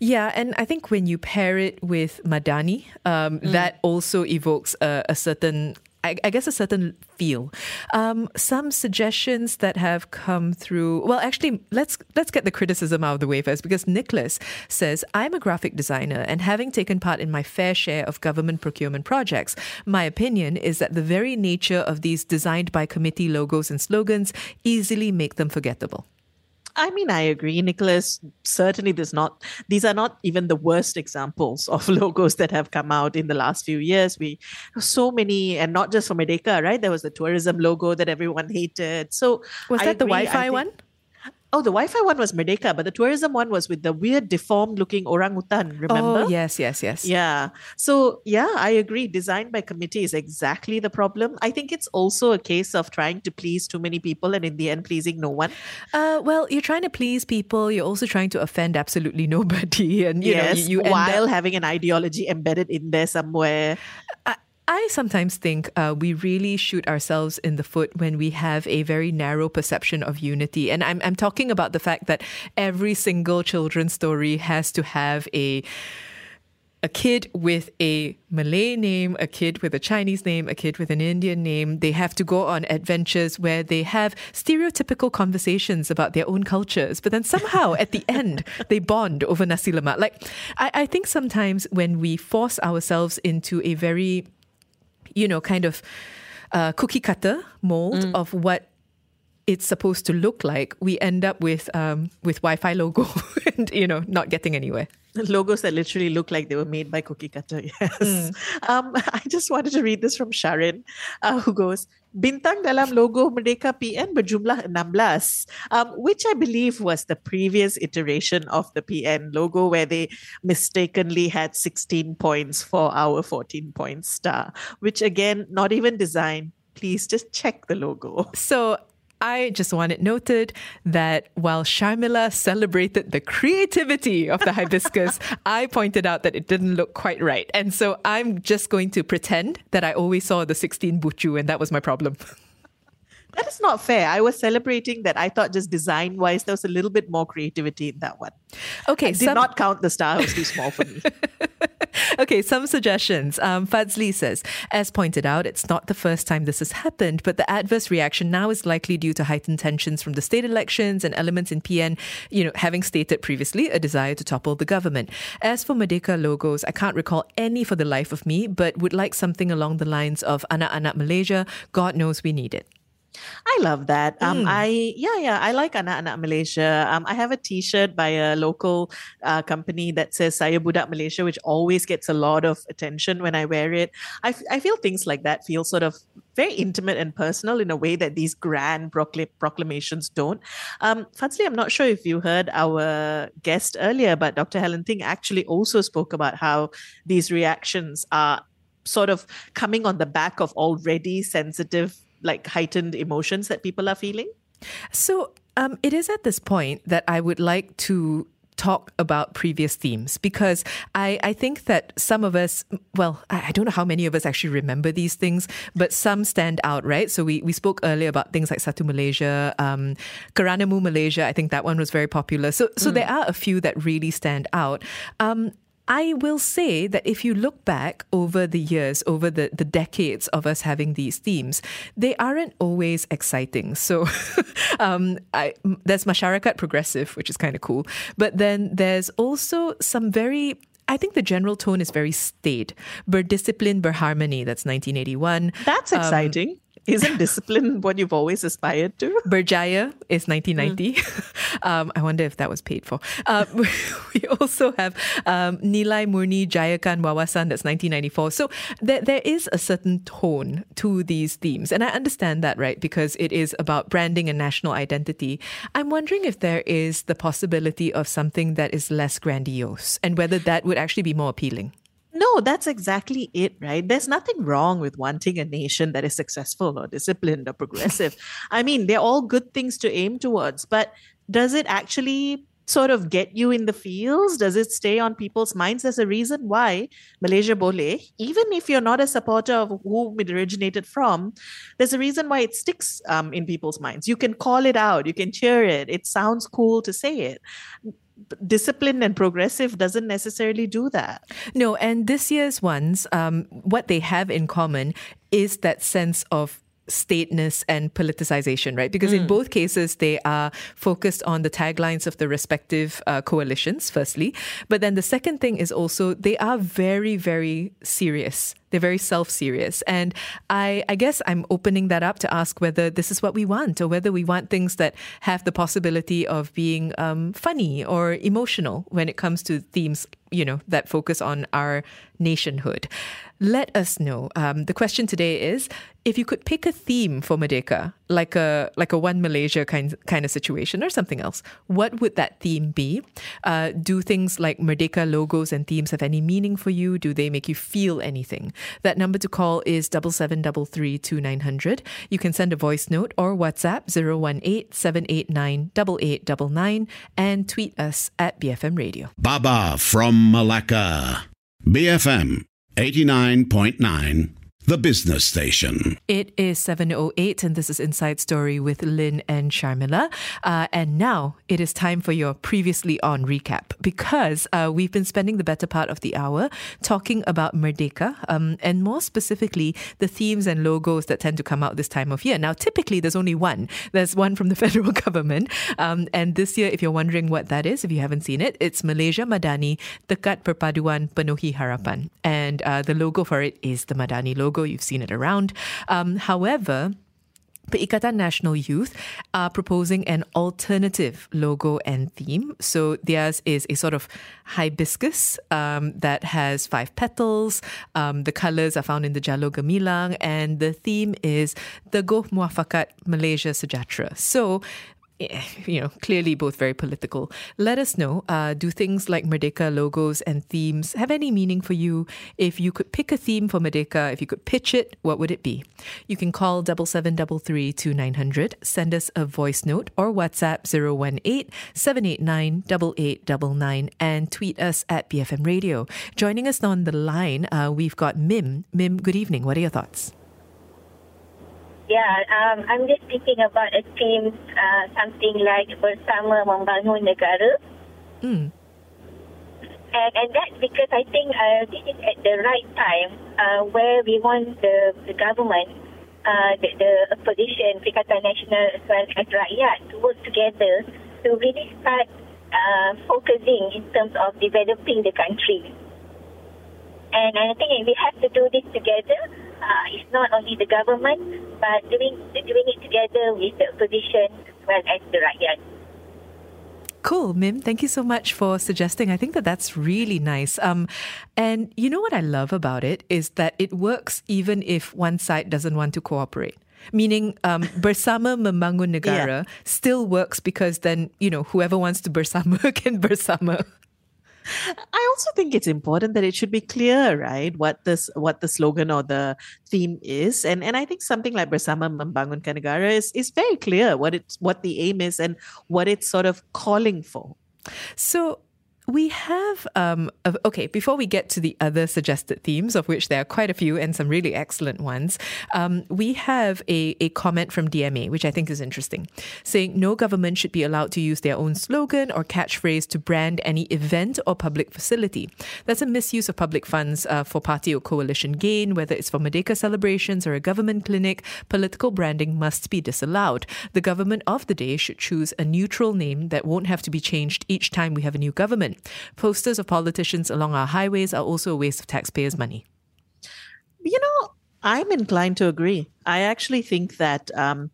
Yeah, and I think when you pair it with Madani, um, mm. that also evokes a, a certain I, I, guess a certain feel. Um, some suggestions that have come through. Well, actually, let's let's get the criticism out of the way first, because Nicholas says I'm a graphic designer, and having taken part in my fair share of government procurement projects, my opinion is that the very nature of these designed by committee logos and slogans easily make them forgettable. I mean, I agree, Nicholas. Certainly, there's not; these are not even the worst examples of *laughs* logos that have come out in the last few years. We so many, and not just for Merdeka, right? There was the tourism logo that everyone hated. So was I that agree, the Wi-Fi one? Oh, the Wi-Fi one was Merdeka, but the tourism one was with the weird deformed-looking orangutan. Remember? Oh, yes, yes, yes. Yeah. So yeah, I agree. Design by committee is exactly the problem. I think it's also a case of trying to please too many people, and in the end, pleasing no one. Uh, well, you're trying to please people. You're also trying to offend absolutely *laughs* nobody, and you yes, know, you, you while up... having an ideology embedded in there somewhere. I, I sometimes think uh, we really shoot ourselves in the foot when we have a very narrow perception of unity. And I'm, I'm talking about the fact that every single children's story has to have a a kid with a Malay name, a kid with a Chinese name, a kid with an Indian name. They have to go on adventures where they have stereotypical conversations about their own cultures. But then somehow at the end, *laughs* they bond over nasi lemak. Like, I, I think sometimes when we force ourselves into a very you know, kind of uh, cookie cutter mold mm. of what it's supposed to look like, we end up with um, with Wi-Fi logo *laughs* and you know not getting anywhere. Logos that literally look like they were made by cookie cutter. *laughs* Yes. Mm. Um, *laughs* I just wanted to read this from Sharon, uh, who goes, Bintang dalam logo Merdeka PN berjumlah 16, um, which I believe was the previous iteration of the PN logo where they mistakenly had 16 points for our 14 point star, which again, not even design. Please just check the logo. So I just want it noted that while Sharmila celebrated the creativity of the hibiscus, *laughs* I pointed out that it didn't look quite right. And so I'm just going to pretend that I always saw the 16 buchu and that was my problem. That is not fair. I was celebrating that I thought just design wise, there was a little bit more creativity in that one. Okay. I did some... not count the star, it was too small for me. *laughs* okay, some suggestions. Um, Fadzli says, as pointed out, it's not the first time this has happened, but the adverse reaction now is likely due to heightened tensions from the state elections and elements in PN, you know, having stated previously a desire to topple the government. As for Merdeka logos, I can't recall any for the life of me, but would like something along the lines of Anak Anak Malaysia. God knows we need it. I love that. Um, Mm. I yeah yeah I like anak anak Malaysia. Um, I have a T-shirt by a local uh, company that says Saya Budak Malaysia, which always gets a lot of attention when I wear it. I, f- I feel things like that feel sort of very intimate and personal in a way that these grand procl- proclamations don't. Um, Fazli, I'm not sure if you heard our guest earlier, but Dr. Helen Ting actually also spoke about how these reactions are sort of coming on the back of already sensitive like heightened emotions that people are feeling? So um, it is at this point that I would like to talk about previous themes because I, I think that some of us, well, I, I don't know how many of us actually remember these things, but some stand out, right? So we, we spoke earlier about things like Satu Malaysia, um, Keranamu Malaysia. I think that one was very popular. So, so there are a few that really stand out. Um, I will say that if you look back over the years, over the, the decades of us having these themes, they aren't always exciting. *laughs* So um, I, there's Masyarakat Progressive, which is kind of cool. But then there's also some very I think the general tone is very staid. Berdiscipline, berharmony, that's 1981. That's exciting. Isn't discipline what you've always aspired to? Berjaya is 1990. *laughs* um, I wonder if that was paid for. Um, *laughs* we also have um, Nilai Murni Jayakan Wawasan, that's 1994. So there, there is a certain tone to these themes. And I understand that, right? Because it is about branding and national identity. I'm wondering if there is the possibility of something that is less grandiose and whether that would actually be more appealing. No, that's exactly it, right? There's nothing wrong with wanting a nation that is successful or disciplined or progressive. I mean, they're all good things to aim towards, but does it actually sort of get you in the fields? Does it stay on people's minds? There's a reason why Malaysia Boleh, even if you're not a supporter of whom it originated from, there's a reason why it sticks um, in people's minds. You can call it out, you can cheer it, it sounds cool to say it. Disciplined and progressive doesn't necessarily do that. No, and this year's ones, um, what they have in common is that sense of stateness and politicization, right? Because in both cases, they are focused on the taglines of the respective uh, coalitions, firstly. But then the second thing is also they are very, very serious. They're very self serious. And I, I guess I'm opening that up to ask whether this is what we want or whether we want things that have the possibility of being um, funny or emotional when it comes to themes, you know, that focus on our nationhood. Let us know. Um, the question today is if you could pick a theme for Merdeka, like a like a one Malaysia kind kind of situation or something else, what would that theme be? Uh, do things like Merdeka logos and themes have any meaning for you? Do they make you feel anything? That number to call is double seven double three two nine hundred. You can send a voice note or WhatsApp 018-789-8899 and tweet us at BFM Radio. Baba from Malacca. BFM 89.9, the business station. It is 7.08 and this is Inside Story with Lynn and Sharmila. Uh, and now it is time for your previously on recap because uh, we've been spending the better part of the hour talking about Merdeka um, and more specifically the themes and logos that tend to come out this time of year. Now, typically there's only one. There's one from the *laughs* federal government. Um, and this year, if you're wondering what that is, if you haven't seen it, it's Malaysia Madani Tekad Perpaduan Penuhi Harapan. And uh, the logo for it is the Madani logo. You've seen it around. Um, however, Perikatan Nasional Youth are proposing an alternative logo and theme. So theirs is a sort of hibiscus um, that has five petals. Um, the colors are found in the Jalur Gemilang, and the theme is the Goh Muafakat Malaysia Sejahtera. So *laughs* you know, clearly both very political. Let us know. Uh, do things like Merdeka logos and themes have any meaning for you? If you could pick a theme for Merdeka, if you could pitch it, what would it be? You can call double seven double three two nine hundred. Send us a voice note or WhatsApp 018 789 8899 and tweet us at BFM Radio. Joining us on the line, uh, we've got Mim. Mim, good evening. What are your thoughts? Yeah, um, I'm just thinking about a theme, uh, something like bersama membangun negara. Mm. And, and that's because I think uh, this is at the right time uh, where we want the, the government, uh, the, the opposition, Perikatan Nasional as well as rakyat to work together to really start uh, focusing in terms of developing the country. And I think we have to do this together uh, it's not only the government, but doing doing it together with the opposition as well as the rakyat. Cool, Mim. Thank you so much for suggesting. I think that that's really nice. Um, and you know what I love about it is that it works even if one side doesn't want to cooperate. Meaning, um, *laughs* bersama membangun negara still works because then you know whoever wants to bersama *laughs* can bersama. I also think it's important that it should be clear, right? What this, what the slogan or the theme is, and and I think something like Bersama Membangun Negara is is very clear what it's what the aim is and what it's sort of calling for. So we have, um, okay, before we get to the other suggested themes, of which there are quite a few and some really excellent ones, um, we have a, a comment from DMA, which I think is interesting, saying no government should be allowed to use their own slogan or catchphrase to brand any event or public facility. That's a misuse of public funds uh, for party or coalition gain, whether it's for Merdeka celebrations or a government clinic, political branding must be disallowed. The government of the day should choose a neutral name that won't have to be changed each time we have a new government. Posters of politicians along our highways are also a waste of taxpayers' money. You know, I'm inclined to agree. I actually think that um,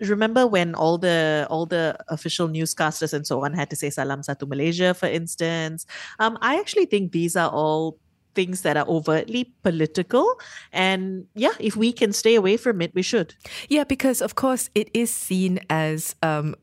remember when all the all the official newscasters and so on had to say "Salam Satu Malaysia," for instance. Um, I actually think these are all things that are overtly political. And yeah, if we can stay away from it, we should. Yeah, because of course it is seen as um,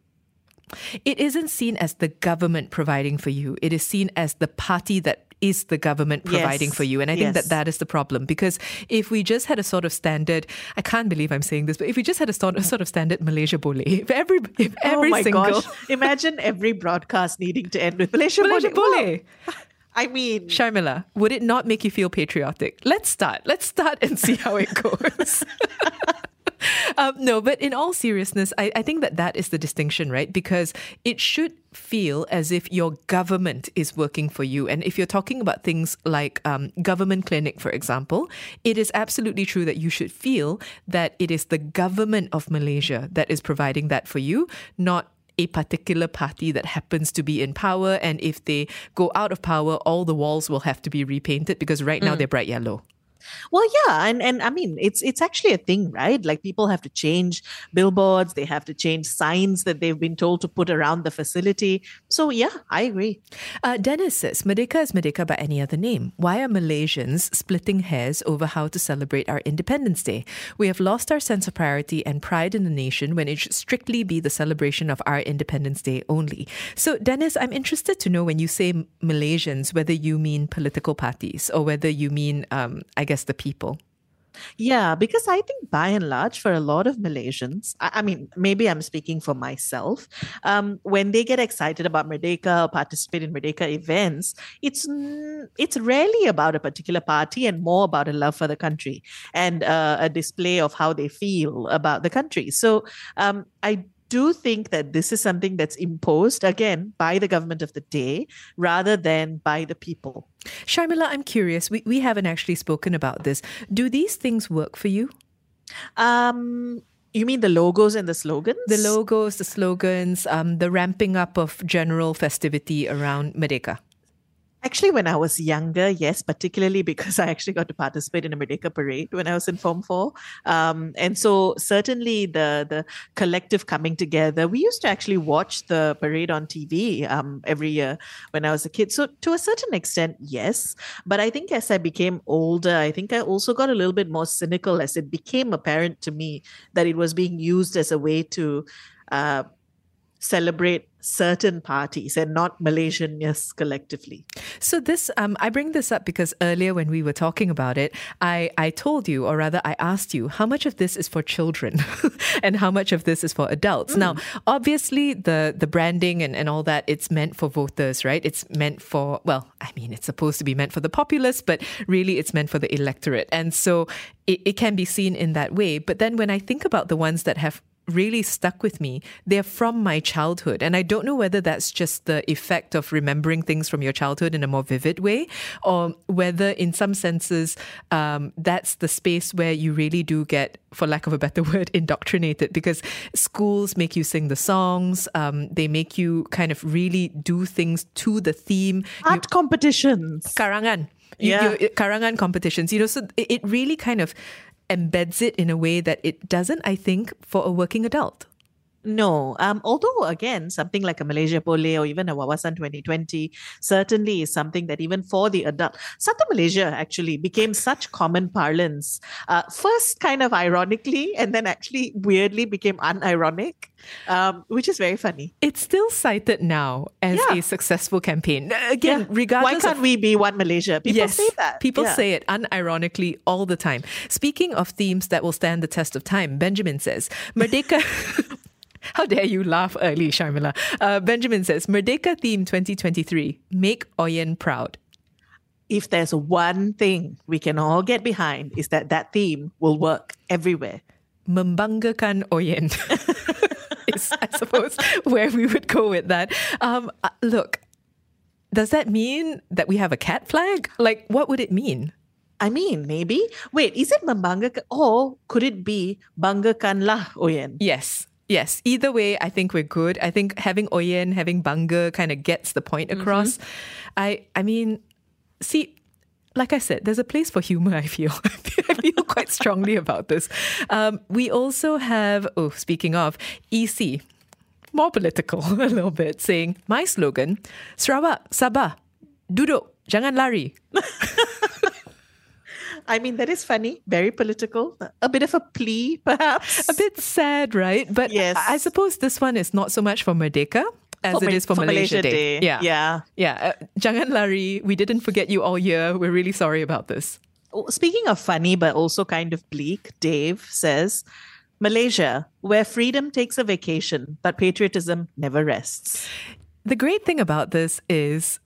it isn't seen as the government providing for you. It is seen as the party that is the government providing Yes. for you. And I think that that is the problem because if we just had a sort of standard, I can't believe I'm saying this, but if we just had a sort of, sort of standard Malaysia Boleh, *laughs* if every, if oh every oh my single gosh! Imagine every broadcast needing to end with Malaysia, Malaysia Boleh. *laughs* Boleh. I mean, Sharmila, would it not make you feel patriotic? Let's start. Let's start and see how it goes. *laughs* *laughs* um, no, but in all seriousness, I, I think that that is the distinction, right? Because it should feel as if your government is working for you. And if you're talking about things like um, government clinic, for example, it is absolutely true that you should feel that it is the government of Malaysia that is providing that for you, not a particular party that happens to be in power. And if they go out of power, all the walls will have to be repainted because right now they're bright yellow. Well, yeah, and and I mean, it's it's actually a thing, right? Like people have to change billboards, they have to change signs that they've been told to put around the facility. So yeah, I agree. Uh, Dennis says, Merdeka is Merdeka by any other name. Why are Malaysians splitting hairs over how to celebrate our Independence Day? We have lost our sense of priority and pride in the nation when it should strictly be the celebration of our Independence Day only. So, Dennis, I'm interested to know when you say Malaysians, whether you mean political parties or whether you mean, um, I guess, the people. Yeah, because I think by and large, for a lot of Malaysians, I, I mean, maybe I'm speaking for myself, um, when they get excited about Merdeka or participate in Merdeka events, it's it's rarely about a particular party and more about a love for the country and uh, a display of how they feel about the country. So um, I do think that this is something that's imposed again by the government of the day rather than by the people. Sharmila, I'm curious. We, we haven't actually spoken about this. Do these things work for you? Um, you mean the logos and the slogans? The logos, the slogans, um, the ramping up of general festivity around Merdeka. Actually, when I was younger, yes, particularly because *laughs* I actually got to participate in a Merdeka parade when I was in Form 4. Um, and so certainly the the collective coming together, we used to actually watch the parade on TV um, every year when I was a kid. So to a certain extent, yes. But I think as I became older, I think I also got a little bit more cynical as it became apparent to me that it was being used as a way to uh, celebrate certain parties and not Malaysian yes collectively. So this, um, I bring this up because earlier when we were talking about it, I, I told you, or rather I asked you, how much of this is for children *laughs* and how much of this is for adults? Now, obviously the, the branding and, and all that, it's meant for voters, right? It's meant for, well, I mean, it's supposed to be meant for the populace, but really it's meant for the electorate. And so it, it can be seen in that way. But then when I think about the ones that have really stuck with me. They're from my childhood. And I don't know whether that's just the effect of remembering things from your childhood in a more vivid way, or whether in some senses um, that's the space where you really do get, for lack of a better *laughs* word, indoctrinated because schools make you sing the songs, um, they make you kind of really do things to the theme. You- Art competitions. Karangan. You, Yeah. you- Karangan competitions, you know, so it, it really kind of embeds it in a way that it doesn't, I think, for a working adult. No. Um, although, again, something like a Malaysia Boleh or even a Wawasan 2020 certainly is something that even for the adult, Satu Malaysia actually became such common parlance. Uh, first, kind of ironically, and then actually weirdly became unironic, um, which is very funny. It's still cited now as Yeah. a successful campaign. Uh, Again, Yeah. regardless Why can't of we be one Malaysia? People yes, say that. People Yeah. say it unironically all the time. Speaking of themes that will stand the test of time, Benjamin says, Merdeka. *laughs* How dare you laugh early, Sharmila? Uh, Benjamin says, Merdeka theme 2023, make Oyen proud. If there's one thing we can all get behind, is that that theme will work everywhere. Membanggakan Oyen *laughs* is, I suppose, where we would go with that. Um, uh, look, does that mean that we have a cat flag? Like, what would it mean? I mean, maybe. Wait, is it membanggakan or could it be banggakanlah Oyen? Yes. Yes. Either way, I think we're good. I think having Oyen, having Bangga kind of gets the point across. I I mean, see, like I said, there's a place for humor, I feel. *laughs* I feel quite strongly about this. Um, we also have, oh, speaking of, EC, more political *laughs* a little bit, saying, my slogan, Sarawak, Sabah, duduk, jangan lari. *laughs* I mean, that is funny, very political, a bit of a plea, perhaps. A bit sad, right? But Yes. I I suppose this one is not so much for Merdeka as For it is for, for Malaysia, Malaysia Day. Day. Yeah. Yeah. Yeah. Uh, jangan lari. We didn't forget you all year. We're really sorry about this. Oh, Speaking of funny, but also kind of bleak, Dave says, Malaysia, where freedom takes a vacation, but patriotism never rests. The great thing about this is.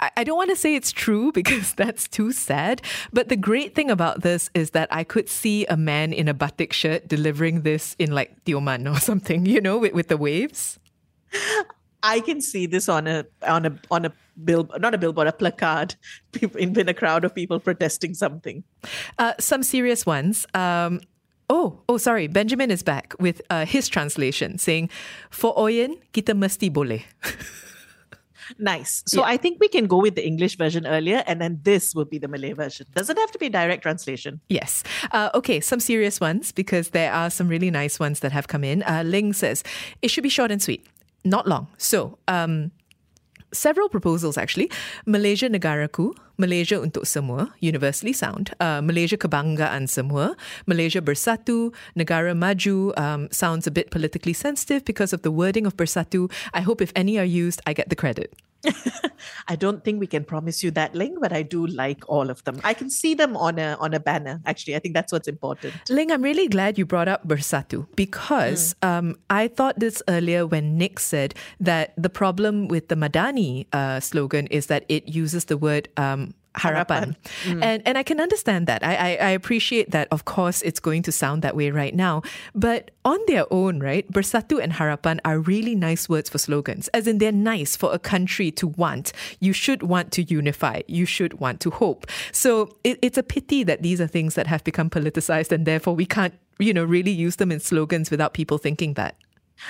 I I don't want to say it's true *laughs* because that's too sad. But the great thing about this is that I could see a man in a batik shirt delivering this in like Tioman or *laughs* something, you know, with, with the waves. I can see this on a on a on a bill not a billboard, a placard in, in a crowd of people protesting something. Uh, some serious ones. Um, oh, oh, sorry. Benjamin is back with uh, his translation saying, "For Oyen kita mesti boleh." *laughs* Nice. So Yeah. I think we can go with the English version earlier, and then this will be the Malay version. Doesn't have to be direct translation. Yes. Uh, okay, some serious ones because there are some really nice ones that have come in. Uh, Ling says it should be short and sweet, not long. So, um, several proposals actually. Malaysia Negaraku, Malaysia untuk semua, universally sound. Uh, Malaysia Kebanggaan semua, Malaysia Bersatu, Negara Maju um, sounds a bit politically sensitive because of the wording of Bersatu. I hope if any are used, I get the credit. *laughs* I don't think we can promise you that Ling, but I do like all of them. I can see them on a on a banner. Actually, I think that's what's important. Ling, I'm really glad you brought up Bersatu because um, I thought this earlier when Nick said that the problem with the Madani uh, slogan is that it uses the word um, harapan. Mm. And, and I can understand that. I, I, I appreciate that, of course, it's going to sound that way right now. But on their own, right, Bersatu and harapan are really nice words for slogans, as in they're nice for a country to want. You should want to unify. You should want to hope. So it, it's a pity that these are things that have become politicized and therefore we can't, you know, really use them in slogans without people thinking that.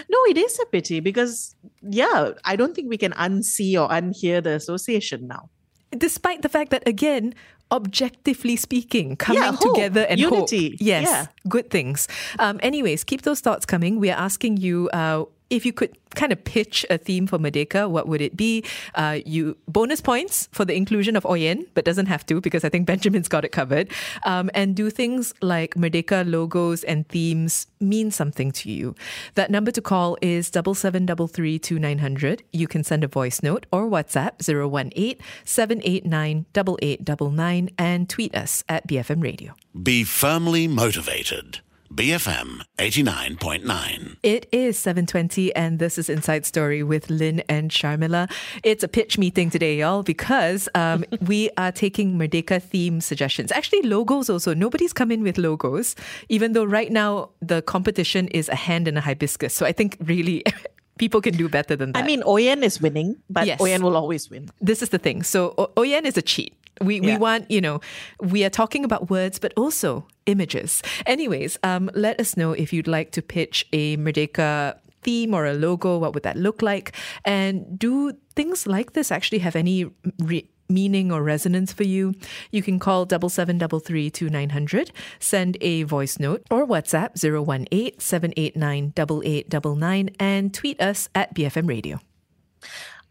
No, it is a pity because yeah, I don't think we can unsee or unhear the association now. Despite the fact that, again, objectively speaking, coming Yeah, together and unity, hope. Yes, yeah. good things. Um, anyways, keep those thoughts coming. We are asking you uh, if you could kind of pitch a theme for Merdeka, what would it be? Uh, you bonus points for the inclusion of Oyen, but doesn't have to because I think *laughs* Benjamin's got it covered. Um, and do things like Merdeka logos and themes mean something to you? That number to call is double seven double three two nine hundred. You can send a voice note or WhatsApp 018 789 8899 and tweet us at BFM Radio. Be firmly motivated. BFM 89.9. It is 7:20 and this is Inside Story with Lynn and Sharmila. It's a pitch meeting today, y'all, because um, *laughs* we are taking Merdeka theme suggestions. Actually, logos also. Nobody's come in with logos, even though right now the competition is a hand and a hibiscus. So I think really *laughs* people can do better than that. I mean, Oyen is winning, but Yes. Oyen will always win. this is the thing. So O- Oyen is a cheat. We we want you know we are talking about words, but also images. Anyways, um, let us know if you'd like to pitch a Merdeka theme or a logo. What would that look like? And do things like this actually have any re- meaning or resonance for you, you can call double seven double three two nine hundred, send a voice note or WhatsApp 018 789 8899 and tweet us at BFM Radio.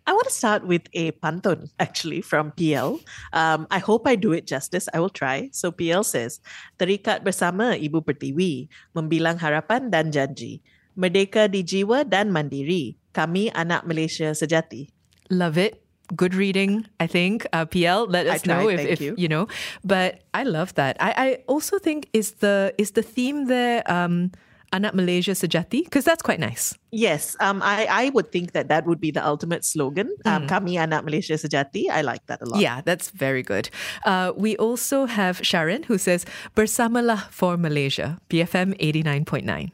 I want to start with a pantun, actually, from PL. Um, I hope I do it justice. I will try. So PL says, Terikat bersama Ibu Pertiwi, membilang harapan dan janji. Merdeka di jiwa dan mandiri. Kami anak Malaysia sejati. Love it. Good reading, I think. Uh, PL, let us know if, if you. you know. But I love that. I, I also think is the is the theme there um, Anak Malaysia Sejati because that's quite nice. Yes, um, I, I would think that that would be the ultimate slogan. Um, Kami anak Malaysia sejati. I like that a lot. Yeah, that's very good. Uh, we also have Sharon who says Bersamalah for Malaysia, BFM 89.9.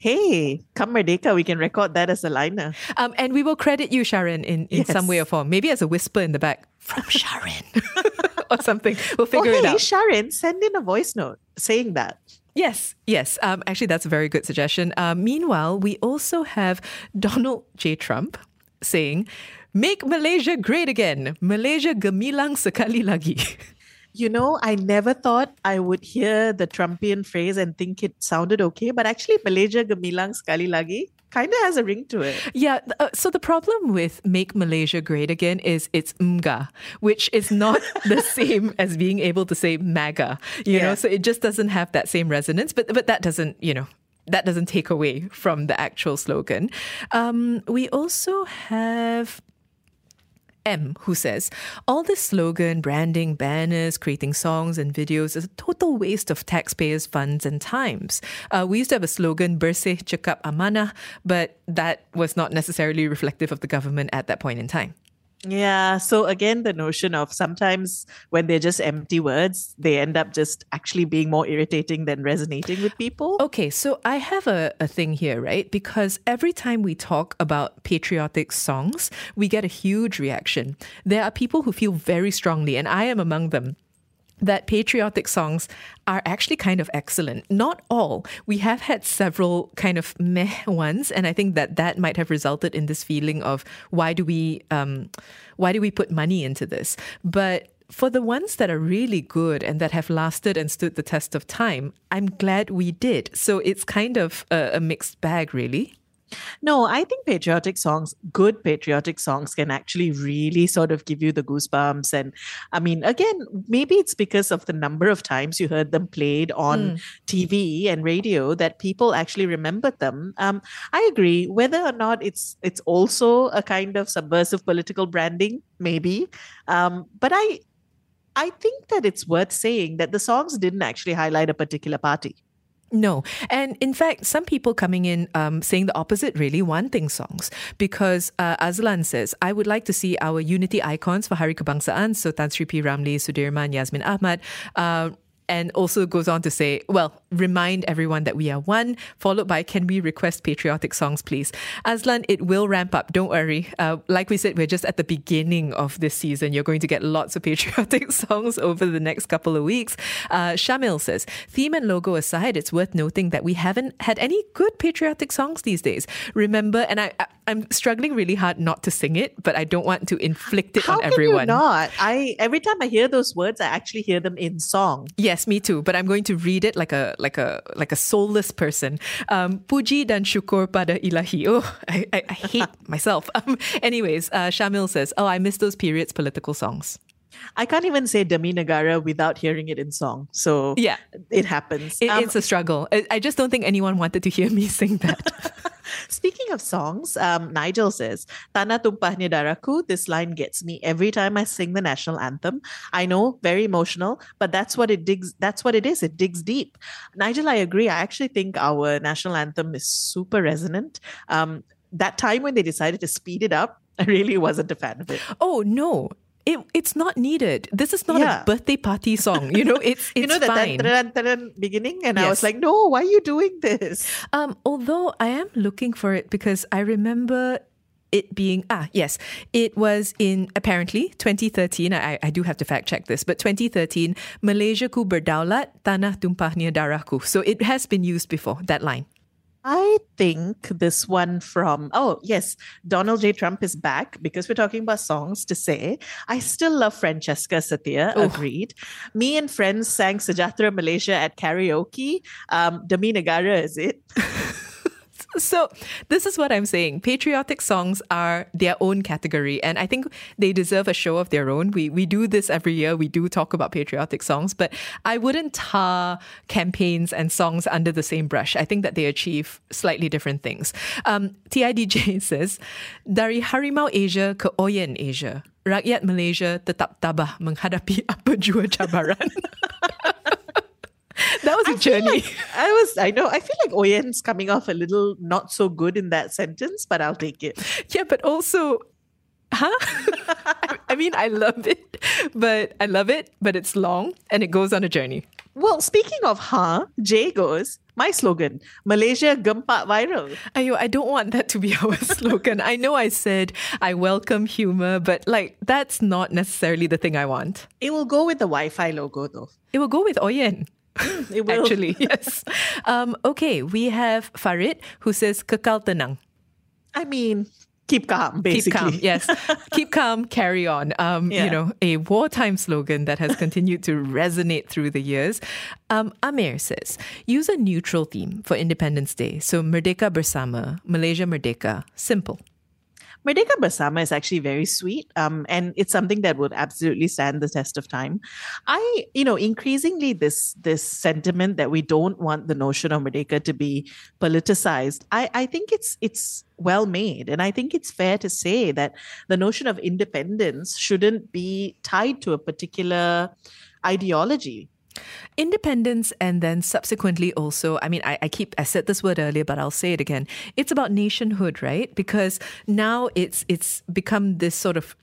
Hey, come Merdeka, we can record that as a liner. Um, and we will credit you, Sharon, in, in some way or form. Maybe as a whisper in the back from *laughs* Sharon *laughs* or something. We'll figure oh, it hey, out. Sharon, send in a voice note saying that. Yes, yes. Um, actually, that's a very good suggestion. Uh, meanwhile, we also have Donald J. Trump saying, Make Malaysia great again. Malaysia gemilang sekali lagi. *laughs* You know, I never thought I would hear the Trumpian phrase and think it sounded okay, but actually, Malaysia gemilang sekali lagi kind of has a ring to it. Yeah, uh, so the problem with Make Malaysia Great Again is it's mga, which is not *laughs* the same as being able to say MAGA, you know, so it just doesn't have that same resonance, but, but that doesn't, you know, that doesn't take away from the actual slogan. Um, we also have M, who says, All this slogan, branding, banners, creating songs and videos is a total waste of taxpayers' funds and times. Uh, we used to have a slogan, Bersih Cekap Amanah, but that was not necessarily reflective of the government at that point in time. Yeah. So, again, the notion of sometimes when they're just empty words, they end up just actually being more irritating than resonating with people. Okay, so I have a, a thing here, right? Because every time we talk about patriotic songs, we get a huge reaction. There are people who feel very strongly, and I am among them. That patriotic songs are actually kind of excellent. Not all. We have had several kind of meh ones, and I think that that might have resulted in this feeling of why do we um, why do we put money into this? But for the ones that are really good and that have lasted and stood the test of time, I'm glad we did. So it's kind of a, a mixed bag, really. No, I think patriotic songs, good patriotic songs, can actually really sort of give you the goosebumps. And I mean, again, maybe it's because of the number of times you heard them played on TV and radio that people actually remembered them. Um, I agree. Whether or not it's it's also a kind of subversive political branding, maybe. Um, but I I think that it's worth saying that the songs didn't actually highlight a particular party. No. And in fact, some people coming in um, saying the opposite, really, wanting songs. Because uh, Azlan says, I would like to see our unity icons for Hari Kebangsaan, so Tan Sri P. Ramlee, Sudirman, Yasmin Ahmad, uh, and also goes on to say, well, remind everyone that we are one, followed by, can we request patriotic songs, please? Azlan, it will ramp up. Don't worry. Uh, like we said, we're just at the beginning of this season. You're going to get lots of *laughs* patriotic songs over the next couple of weeks. Uh, Shamil says, theme and logo aside, it's worth noting that we haven't had any good patriotic songs these days. Remember, and I, I I'm struggling really hard not to sing it, but I don't want to inflict it How on can everyone. you not? I every time I hear those words, I actually hear them in song. Yes, me too. But I'm going to read it like a like a like a soulless person. Um, Puji dan syukur pada ilahi. Oh, I, I, I hate *laughs* myself. Um, anyways, uh, Shamil says, "Oh, I miss those periods political songs." I can't even say Demi Negara without hearing it in song. So Yeah. it happens. It, Um, it's a struggle. I, I just don't think anyone wanted to hear me *laughs* sing that. *laughs* Speaking of songs, um, Nigel says, Tanah Tumpahnya Darahku, this line gets me every time I sing the national anthem. I know, very emotional, but that's what it digs, that's what it is. It digs deep. Nigel, I agree. I actually think our national anthem is super resonant. Um, that time when they decided to speed it up, *laughs* I really wasn't a fan of it. oh no. It, it's not needed. This is not Yeah. a birthday party song. You know, it's *laughs* it's you know, the fine. tan- tan- beginning, and I was like, no, why are you doing this? Um, although I am looking for it because I remember it being ah yes, it was in apparently 2013. I I do have to fact check this, but 2013 Malaysia ku berdaulat tanah tumpahnya darahku. So it has been used before that line. I think this one from, oh, yes, Donald J. Trump is back because we're talking about songs to say. I still love Francesca Satya, agreed. Me and friends sang Sejahtera Malaysia at karaoke. Um, Demi Negara, is it? *laughs* So, this is what I'm saying. Patriotic songs are their own category, and I think they deserve a show of their own. We we do this every year. We do talk about patriotic songs, but I wouldn't tar campaigns and songs under the same brush. I think that they achieve slightly different things. Um, TIDJ *laughs* says, dari Harimau Asia ke Oyen Asia, rakyat Malaysia tetap tabah menghadapi apa jua cabaran. *laughs* that was a journey. like- I was, I know, I feel like Oyen's coming off a little not so good in that sentence, but I'll take it. Yeah, but also, huh? I- *laughs* I mean, I love it, but I love it, but it's long and it goes on a journey. Well, speaking of huh, Jay goes, my slogan, Malaysia Gempak Viral. Ayo, I don't want that to be *laughs* our slogan. I know I said I welcome humor, but like that's not necessarily the thing I want. It will go with the Wi Fi logo though. It will go with Oyen. *laughs* It will. Actually, *laughs* yes. Um, okay, we have Farid who says kekal tenang. I mean, keep calm, basically. Keep calm, *laughs* yes. Keep calm, carry on. Um, Yeah. You know, a wartime slogan that has continued to resonate through the years. Um, Amir says, use a neutral theme for Independence Day. So Merdeka Bersama, Malaysia Merdeka. Simple. Merdeka Bersama is actually very sweet, um, and it's something that would absolutely stand the test of time. I, you know, increasingly this this sentiment that we don't want the notion of Merdeka to be politicized. I, I think it's it's well made, and I think it's fair to say that the notion of independence shouldn't be tied to a particular ideology. Independence and then subsequently also, I mean, I, I keep, I said this word earlier, but I'll say it again. It's about nationhood, right? Because now it's, it's become this sort of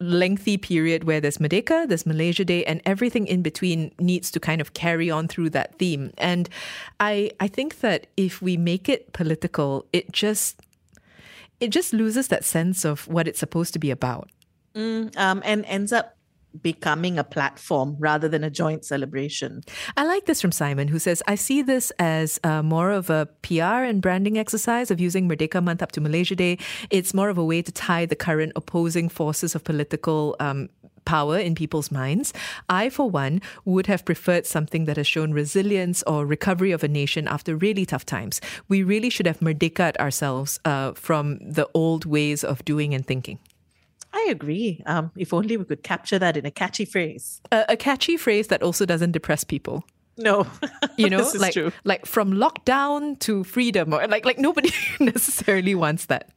lengthy period where there's Merdeka, there's Malaysia Day, and everything in between needs to kind of carry on through that theme. And I, I think that if we make it political, it just, it just loses that sense of what it's supposed to be about. Um, and ends up becoming a platform rather than a joint celebration. I like this from Simon, who says, I see this as uh, more of a PR and branding exercise of using Merdeka Month up to Malaysia Day. It's more of a way to tie the current opposing forces of political um, power in people's minds. I, for one, would have preferred something that has shown resilience or recovery of a nation after really tough times. We really should have Merdeka ourselves uh, from the old ways of doing and thinking. I agree. Um, if only we could capture that in a catchy phrase. A, a catchy phrase that also doesn't depress people. No, *laughs* you *laughs* know this is like true. like from lockdown to freedom or like like nobody *laughs* necessarily wants that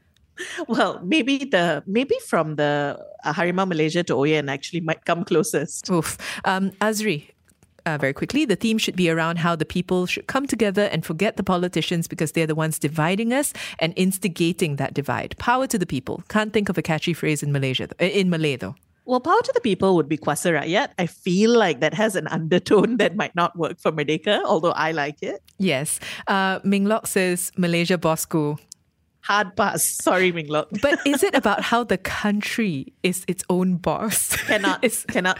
Well, maybe the maybe from the uh, Harimau Malaysia to Oyen actually might come closest. oof um azri uh, very quickly, the theme should be around how the people should come together and forget the politicians because they're the ones dividing us and instigating that divide. Power to the people. Can't think of a catchy phrase in Malaysia, in Malay though. Well, power to the people would be Kuasa Rakyat. I feel like that has an undertone that might not work for Merdeka, although I like it. Yes. Uh, Minglok says Malaysia Bossku. Hard pass. Sorry, Minglok. But is it about how the country is its own boss? cannot, *laughs* It's- cannot.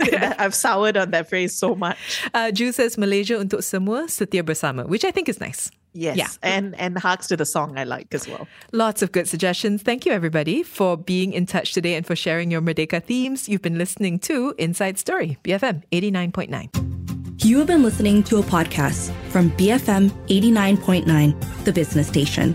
*laughs* I've soured on that phrase so much. Uh, Ju says Malaysia untuk semua, setia bersama, which I think is nice. Yes, Yeah. and and harks to the song I like as well. Lots of good suggestions. Thank you, everybody, for being in touch today and for sharing your Merdeka themes. You've been listening to Inside Story, BFM 89.9. You have been listening to a podcast from BFM 89.9, the business station.